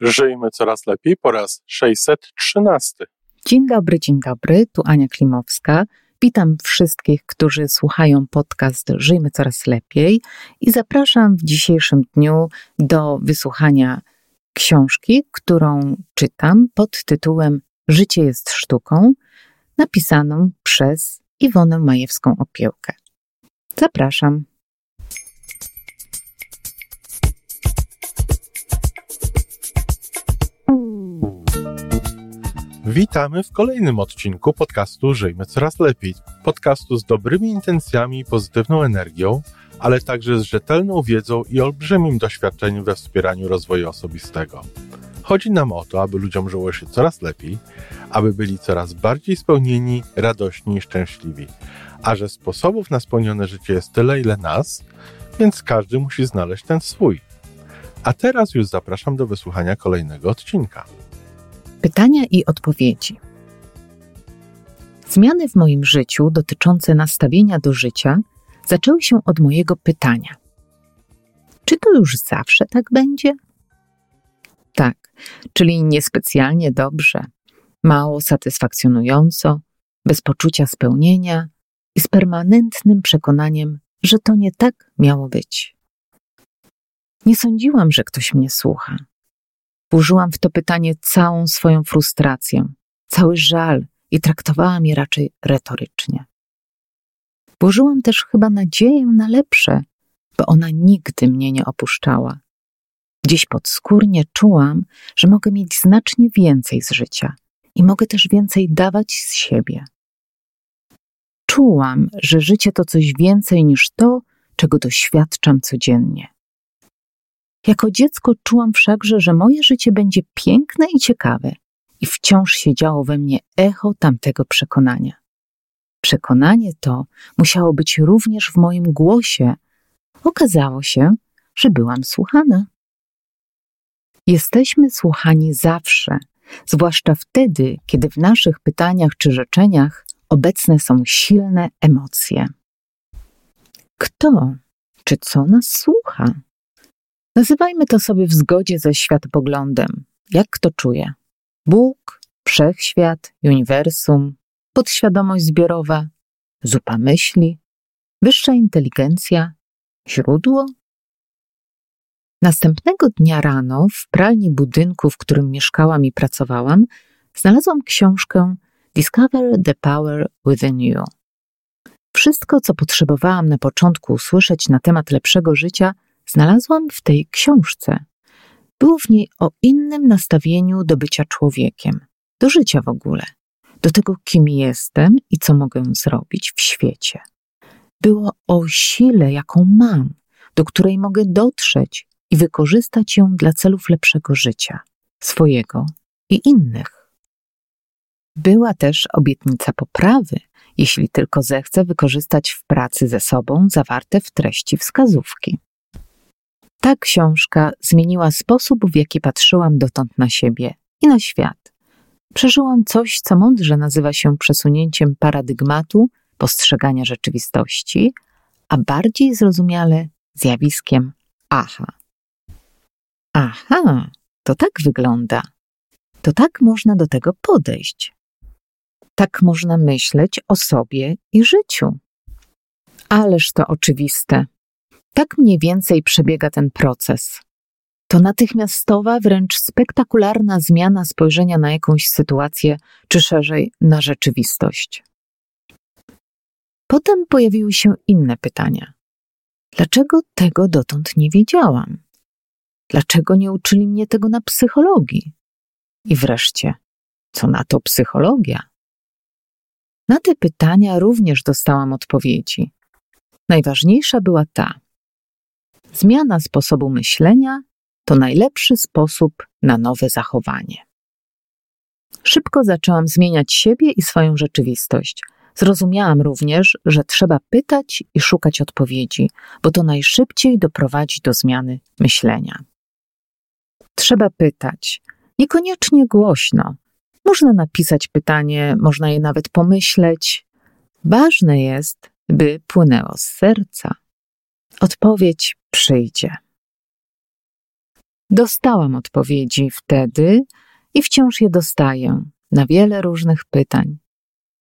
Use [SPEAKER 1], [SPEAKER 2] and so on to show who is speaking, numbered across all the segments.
[SPEAKER 1] Żyjmy coraz lepiej po raz 613.
[SPEAKER 2] Dzień dobry, dzień dobry, tu Ania Klimowska. Witam wszystkich, którzy słuchają podcast Żyjmy coraz lepiej i zapraszam w dzisiejszym dniu do wysłuchania książki, którą czytam pod tytułem Życie jest sztuką, napisaną przez Iwonę Majewską Opiełkę. Zapraszam.
[SPEAKER 1] Witamy w kolejnym odcinku podcastu Żyjmy Coraz Lepiej. Podcastu z dobrymi intencjami i pozytywną energią, ale także z rzetelną wiedzą i olbrzymim doświadczeniem we wspieraniu rozwoju osobistego. Chodzi nam o to, aby ludziom żyło się coraz lepiej, aby byli coraz bardziej spełnieni, radośni i szczęśliwi. A że sposobów na spełnione życie jest tyle, ile nas, więc każdy musi znaleźć ten swój. A teraz już zapraszam do wysłuchania kolejnego odcinka.
[SPEAKER 2] Pytania i odpowiedzi. Zmiany w moim życiu dotyczące nastawienia do życia zaczęły się od mojego pytania: Czy to już zawsze tak będzie? Tak, czyli niespecjalnie dobrze, mało satysfakcjonująco, bez poczucia spełnienia i z permanentnym przekonaniem, że to nie tak miało być. Nie sądziłam, że ktoś mnie słucha. Włożyłam w to pytanie całą swoją frustrację, cały żal i traktowałam je raczej retorycznie. Włożyłam też chyba nadzieję na lepsze, bo ona nigdy mnie nie opuszczała. Gdzieś podskórnie czułam, że mogę mieć znacznie więcej z życia i mogę też więcej dawać z siebie. Czułam, że życie to coś więcej niż to, czego doświadczam codziennie. Jako dziecko czułam wszakże, że moje życie będzie piękne i ciekawe, i wciąż siedziało we mnie echo tamtego przekonania. Przekonanie to musiało być również w moim głosie. Okazało się, że byłam słuchana. Jesteśmy słuchani zawsze, zwłaszcza wtedy, kiedy w naszych pytaniach czy życzeniach obecne są silne emocje. Kto czy co nas słucha? Nazywajmy to sobie w zgodzie ze światopoglądem, jak kto czuje. Bóg, wszechświat, uniwersum, podświadomość zbiorowa, zupa myśli, wyższa inteligencja, źródło. Następnego dnia rano w pralni budynku, w którym mieszkałam i pracowałam, znalazłam książkę Discover the Power Within You. Wszystko, co potrzebowałam na początku usłyszeć na temat lepszego życia, znalazłam w tej książce. Było w niej o innym nastawieniu do bycia człowiekiem, do życia w ogóle, do tego, kim jestem i co mogę zrobić w świecie. Było o sile, jaką mam, do której mogę dotrzeć i wykorzystać ją dla celów lepszego życia, swojego i innych. Była też obietnica poprawy, jeśli tylko zechcę wykorzystać w pracy ze sobą zawarte w treści wskazówki. Ta książka zmieniła sposób, w jaki patrzyłam dotąd na siebie i na świat. Przeżyłam coś, co mądrze nazywa się przesunięciem paradygmatu postrzegania rzeczywistości, a bardziej zrozumiale zjawiskiem aha. Aha, to tak wygląda. To tak można do tego podejść. Tak można myśleć o sobie i życiu. Ależ to oczywiste. Tak mniej więcej przebiega ten proces. To natychmiastowa, wręcz spektakularna zmiana spojrzenia na jakąś sytuację, czy szerzej na rzeczywistość. Potem pojawiły się inne pytania. Dlaczego tego dotąd nie wiedziałam? Dlaczego nie uczyli mnie tego na psychologii? I wreszcie, co na to psychologia? Na te pytania również dostałam odpowiedzi. Najważniejsza była ta: Zmiana sposobu myślenia to najlepszy sposób na nowe zachowanie. Szybko zaczęłam zmieniać siebie i swoją rzeczywistość. Zrozumiałam również, że trzeba pytać i szukać odpowiedzi, bo to najszybciej doprowadzi do zmiany myślenia. Trzeba pytać, niekoniecznie głośno. Można napisać pytanie, można je nawet pomyśleć. Ważne jest, by płynęło z serca. Odpowiedź przyjdzie. Dostałam odpowiedzi wtedy i wciąż je dostaję na wiele różnych pytań.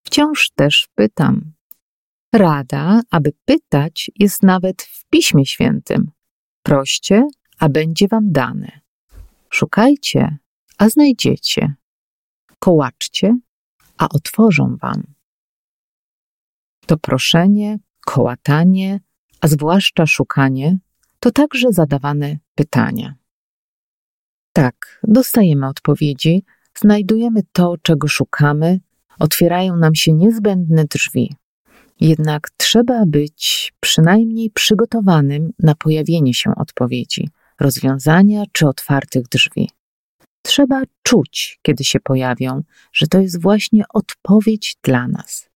[SPEAKER 2] Wciąż też pytam. Rada, aby pytać, jest nawet w Piśmie Świętym. Proście, a będzie wam dane. Szukajcie, a znajdziecie. Kołaczcie, a otworzą wam. To proszenie, kołatanie, a zwłaszcza szukanie, to także zadawane pytania. Tak, dostajemy odpowiedzi, znajdujemy to, czego szukamy, otwierają nam się niezbędne drzwi. Jednak trzeba być przynajmniej przygotowanym na pojawienie się odpowiedzi, rozwiązania czy otwartych drzwi. Trzeba czuć, kiedy się pojawią, że to jest właśnie odpowiedź dla nas.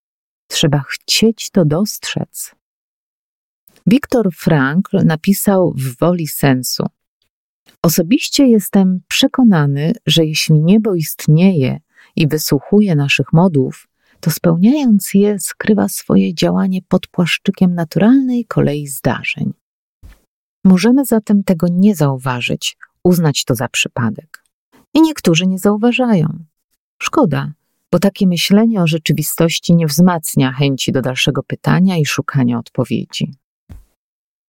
[SPEAKER 2] Trzeba chcieć to dostrzec. Wiktor Frankl napisał w Woli Sensu: Osobiście jestem przekonany, że jeśli niebo istnieje i wysłuchuje naszych modłów, to spełniając je, skrywa swoje działanie pod płaszczykiem naturalnej kolei zdarzeń. Możemy zatem tego nie zauważyć, uznać to za przypadek. I niektórzy nie zauważają. Szkoda, bo takie myślenie o rzeczywistości nie wzmacnia chęci do dalszego pytania i szukania odpowiedzi.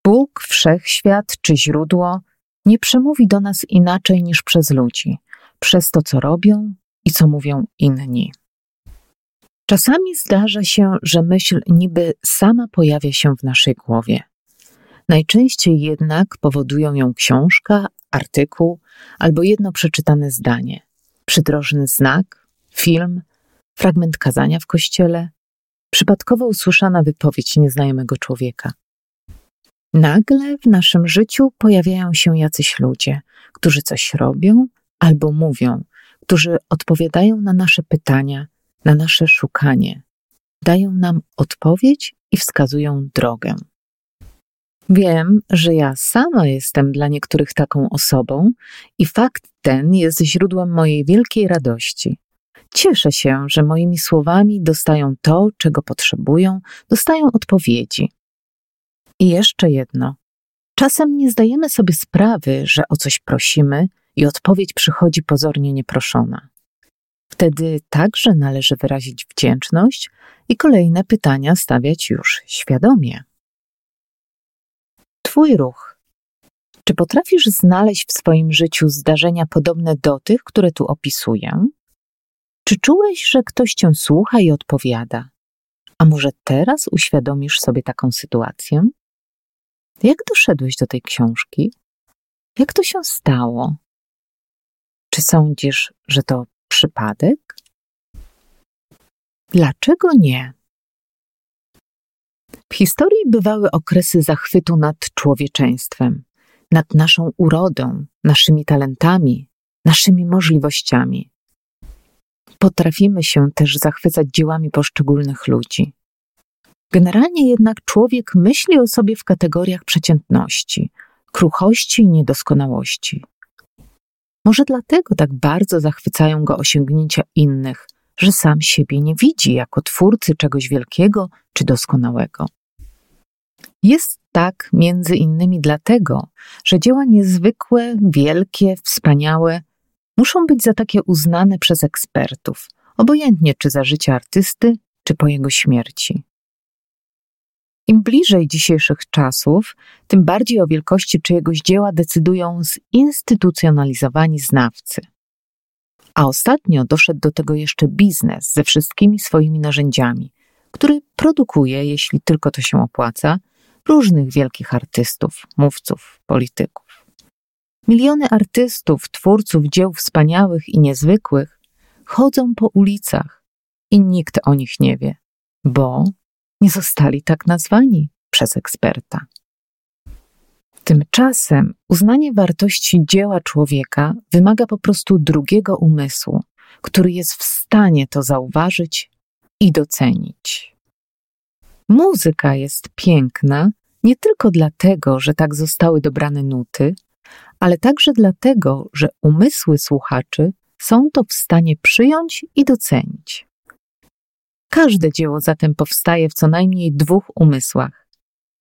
[SPEAKER 2] Bóg, wszechświat czy źródło nie przemówi do nas inaczej niż przez ludzi, przez to, co robią i co mówią inni. Czasami zdarza się, że myśl niby sama pojawia się w naszej głowie. Najczęściej jednak powodują ją książka, artykuł albo jedno przeczytane zdanie, przydrożny znak, film, fragment kazania w kościele, przypadkowo usłyszana wypowiedź nieznajomego człowieka. Nagle w naszym życiu pojawiają się jacyś ludzie, którzy coś robią albo mówią, którzy odpowiadają na nasze pytania, na nasze szukanie, dają nam odpowiedź i wskazują drogę. Wiem, że ja sama jestem dla niektórych taką osobą i fakt ten jest źródłem mojej wielkiej radości. Cieszę się, że moimi słowami dostają to, czego potrzebują, dostają odpowiedzi. I jeszcze jedno. Czasem nie zdajemy sobie sprawy, że o coś prosimy i odpowiedź przychodzi pozornie nieproszona. Wtedy także należy wyrazić wdzięczność i kolejne pytania stawiać już świadomie. Twój ruch. Czy potrafisz znaleźć w swoim życiu zdarzenia podobne do tych, które tu opisuję? Czy czułeś, że ktoś cię słucha i odpowiada? A może teraz uświadomisz sobie taką sytuację? Jak doszedłeś do tej książki? Jak to się stało? Czy sądzisz, że to przypadek? Dlaczego nie? W historii bywały okresy zachwytu nad człowieczeństwem, nad naszą urodą, naszymi talentami, naszymi możliwościami. Potrafimy się też zachwycać dziełami poszczególnych ludzi. Generalnie jednak człowiek myśli o sobie w kategoriach przeciętności, kruchości i niedoskonałości. Może dlatego tak bardzo zachwycają go osiągnięcia innych, że sam siebie nie widzi jako twórcy czegoś wielkiego czy doskonałego. Jest tak między innymi dlatego, że dzieła niezwykłe, wielkie, wspaniałe muszą być za takie uznane przez ekspertów, obojętnie czy za życia artysty, czy po jego śmierci. Im bliżej dzisiejszych czasów, tym bardziej o wielkości czyjegoś dzieła decydują zinstytucjonalizowani znawcy. A ostatnio doszedł do tego jeszcze biznes ze wszystkimi swoimi narzędziami, który produkuje, jeśli tylko to się opłaca, różnych wielkich artystów, mówców, polityków. Miliony artystów, twórców dzieł wspaniałych i niezwykłych chodzą po ulicach i nikt o nich nie wie, bo nie zostali tak nazwani przez eksperta. Tymczasem uznanie wartości dzieła człowieka wymaga po prostu drugiego umysłu, który jest w stanie to zauważyć i docenić. Muzyka jest piękna nie tylko dlatego, że tak zostały dobrane nuty, ale także dlatego, że umysły słuchaczy są to w stanie przyjąć i docenić. Każde dzieło zatem powstaje w co najmniej dwóch umysłach,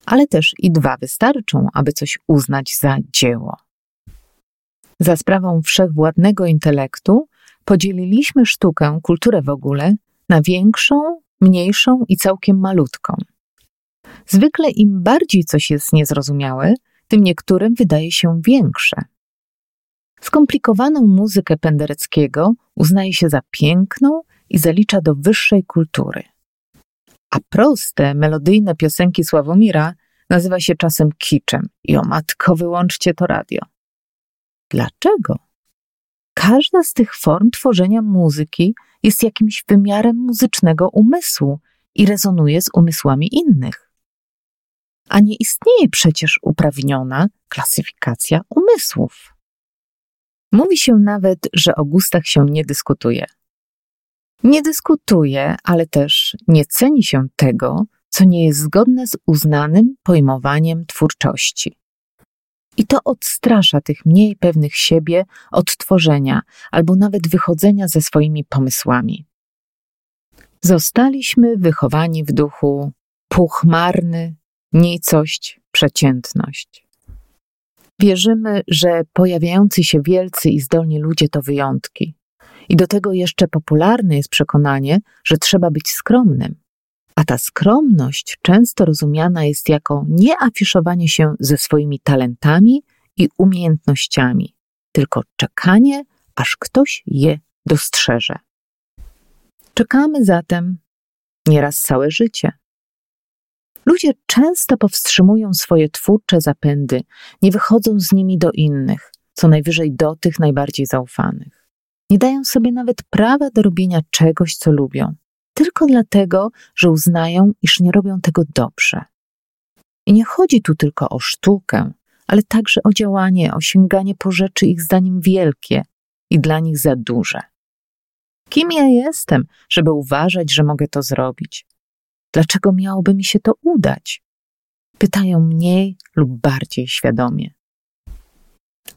[SPEAKER 2] ale też i dwa wystarczą, aby coś uznać za dzieło. Za sprawą wszechwładnego intelektu podzieliliśmy sztukę, kulturę w ogóle, na większą, mniejszą i całkiem malutką. Zwykle im bardziej coś jest niezrozumiałe, tym niektórym wydaje się większe. Skomplikowaną muzykę Pendereckiego uznaje się za piękną i zalicza do wyższej kultury. A proste, melodyjne piosenki Sławomira nazywa się czasem kiczem i o matko wyłączcie to radio. Dlaczego? Każda z tych form tworzenia muzyki jest jakimś wymiarem muzycznego umysłu i rezonuje z umysłami innych. A nie istnieje przecież uprawniona klasyfikacja umysłów. Mówi się nawet, że o gustach się nie dyskutuje. Nie dyskutuje, ale też nie ceni się tego, co nie jest zgodne z uznanym pojmowaniem twórczości. I to odstrasza tych mniej pewnych siebie od tworzenia albo nawet wychodzenia ze swoimi pomysłami. Zostaliśmy wychowani w duchu puchmarny, nicość, przeciętność. Wierzymy, że pojawiający się wielcy i zdolni ludzie to wyjątki. I do tego jeszcze popularne jest przekonanie, że trzeba być skromnym. A ta skromność często rozumiana jest jako nieafiszowanie się ze swoimi talentami i umiejętnościami, tylko czekanie, aż ktoś je dostrzeże. Czekamy zatem nieraz całe życie. Ludzie często powstrzymują swoje twórcze zapędy, nie wychodzą z nimi do innych, co najwyżej do tych najbardziej zaufanych. Nie dają sobie nawet prawa do robienia czegoś, co lubią, tylko dlatego, że uznają, iż nie robią tego dobrze. I nie chodzi tu tylko o sztukę, ale także o działanie, o sięganie po rzeczy ich zdaniem wielkie i dla nich za duże. Kim ja jestem, żeby uważać, że mogę to zrobić? Dlaczego miałoby mi się to udać? Pytają mniej lub bardziej świadomie.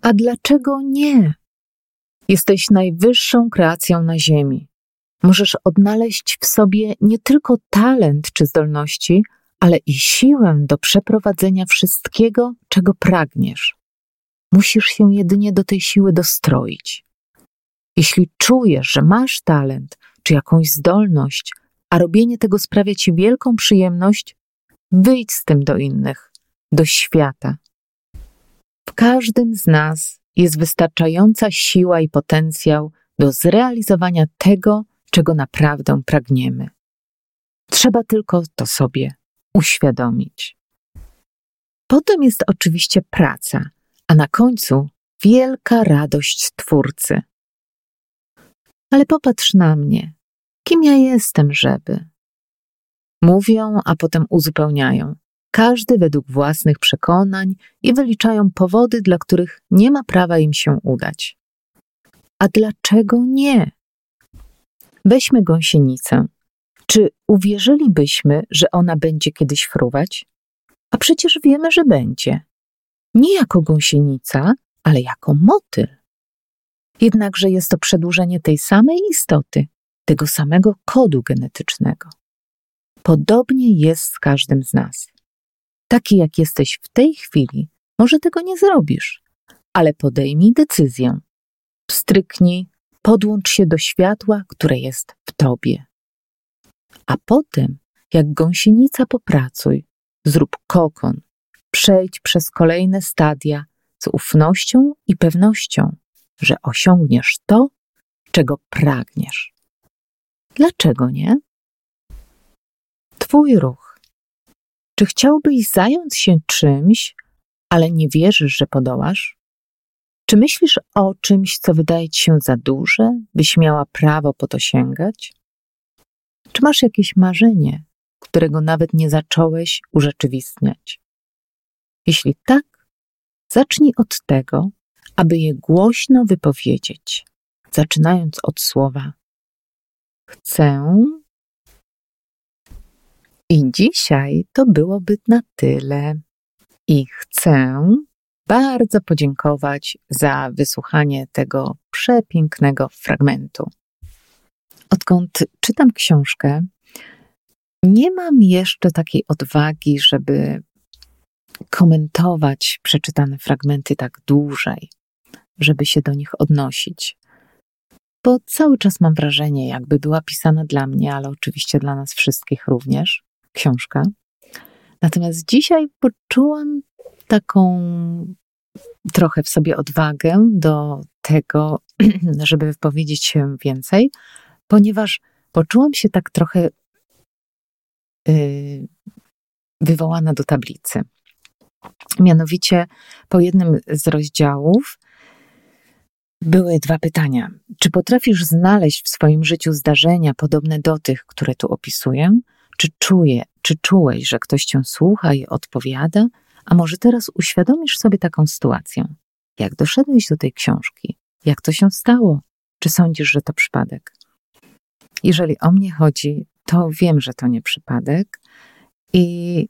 [SPEAKER 2] A dlaczego nie? Jesteś najwyższą kreacją na Ziemi. Możesz odnaleźć w sobie nie tylko talent czy zdolności, ale i siłę do przeprowadzenia wszystkiego, czego pragniesz. Musisz się jedynie do tej siły dostroić. Jeśli czujesz, że masz talent czy jakąś zdolność, a robienie tego sprawia ci wielką przyjemność, wyjdź z tym do innych, do świata. W każdym z nas jest wystarczająca siła i potencjał do zrealizowania tego, czego naprawdę pragniemy. Trzeba tylko to sobie uświadomić. Potem jest oczywiście praca, a na końcu wielka radość Twórcy. Ale popatrz na mnie. Kim ja jestem, żeby? Mówią, a potem uzupełniają. Każdy według własnych przekonań i wyliczają powody, dla których nie ma prawa im się udać. A dlaczego nie? Weźmy gąsienicę. Czy uwierzylibyśmy, że ona będzie kiedyś fruwać? A przecież wiemy, że będzie. Nie jako gąsienica, ale jako motyl. Jednakże jest to przedłużenie tej samej istoty, tego samego kodu genetycznego. Podobnie jest z każdym z nas. Taki jak jesteś w tej chwili, może tego nie zrobisz, ale podejmij decyzję. Pstryknij, podłącz się do światła, które jest w tobie. A potem, jak gąsienica, popracuj, zrób kokon, przejdź przez kolejne stadia z ufnością i pewnością, że osiągniesz to, czego pragniesz. Dlaczego nie? Twój ruch. Czy chciałbyś zająć się czymś, ale nie wierzysz, że podołasz? Czy myślisz o czymś, co wydaje ci się za duże, byś miała prawo po to sięgać? Czy masz jakieś marzenie, którego nawet nie zacząłeś urzeczywistniać? Jeśli tak, zacznij od tego, aby je głośno wypowiedzieć, zaczynając od słowa chcę. I dzisiaj to byłoby na tyle. I chcę bardzo podziękować za wysłuchanie tego przepięknego fragmentu. Odkąd czytam książkę, nie mam jeszcze takiej odwagi, żeby komentować przeczytane fragmenty tak dłużej. żeby się do nich odnosić. Bo cały czas mam wrażenie, jakby była pisana dla mnie, ale oczywiście dla nas wszystkich również, książka. Natomiast dzisiaj poczułam taką trochę w sobie odwagę do tego, żeby wypowiedzieć się więcej, ponieważ poczułam się tak trochę yy, wywołana do tablicy. Mianowicie po jednym z rozdziałów były dwa pytania. Czy potrafisz znaleźć w swoim życiu zdarzenia podobne do tych, które tu opisuję? Czy czuje, czy czułeś, że ktoś cię słucha i odpowiada? A może teraz uświadomisz sobie taką sytuację? Jak doszedłeś do tej książki? Jak to się stało? Czy sądzisz, że to przypadek? Jeżeli o mnie chodzi, to wiem, że to nie przypadek i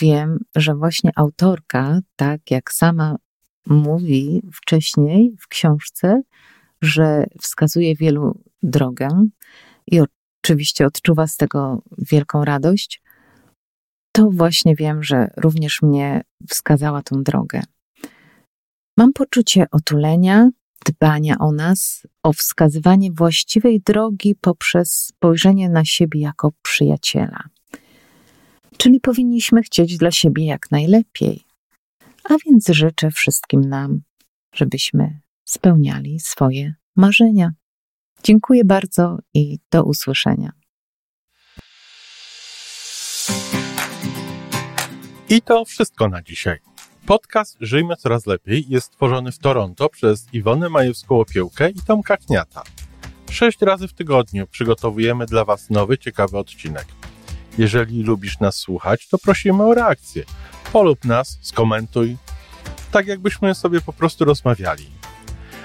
[SPEAKER 2] wiem, że właśnie autorka, tak jak sama mówi wcześniej w książce, że wskazuje wielu drogę i oczywiście odczuwa z tego wielką radość, to właśnie wiem, że również mnie wskazała tą drogę. Mam poczucie otulenia, dbania o nas, o wskazywanie właściwej drogi poprzez spojrzenie na siebie jako przyjaciela. Czyli powinniśmy chcieć dla siebie jak najlepiej. A więc życzę wszystkim nam, żebyśmy spełniali swoje marzenia. Dziękuję bardzo i do usłyszenia.
[SPEAKER 1] I to wszystko na dzisiaj. Podcast Żyjmy Coraz Lepiej jest stworzony w Toronto przez Iwonę Majewską-Opiełkę i Tomka Kniata. Sześć razy w tygodniu przygotowujemy dla Was nowy, ciekawy odcinek. Jeżeli lubisz nas słuchać, to prosimy o reakcję. Polub nas, skomentuj, tak jakbyśmy sobie po prostu rozmawiali.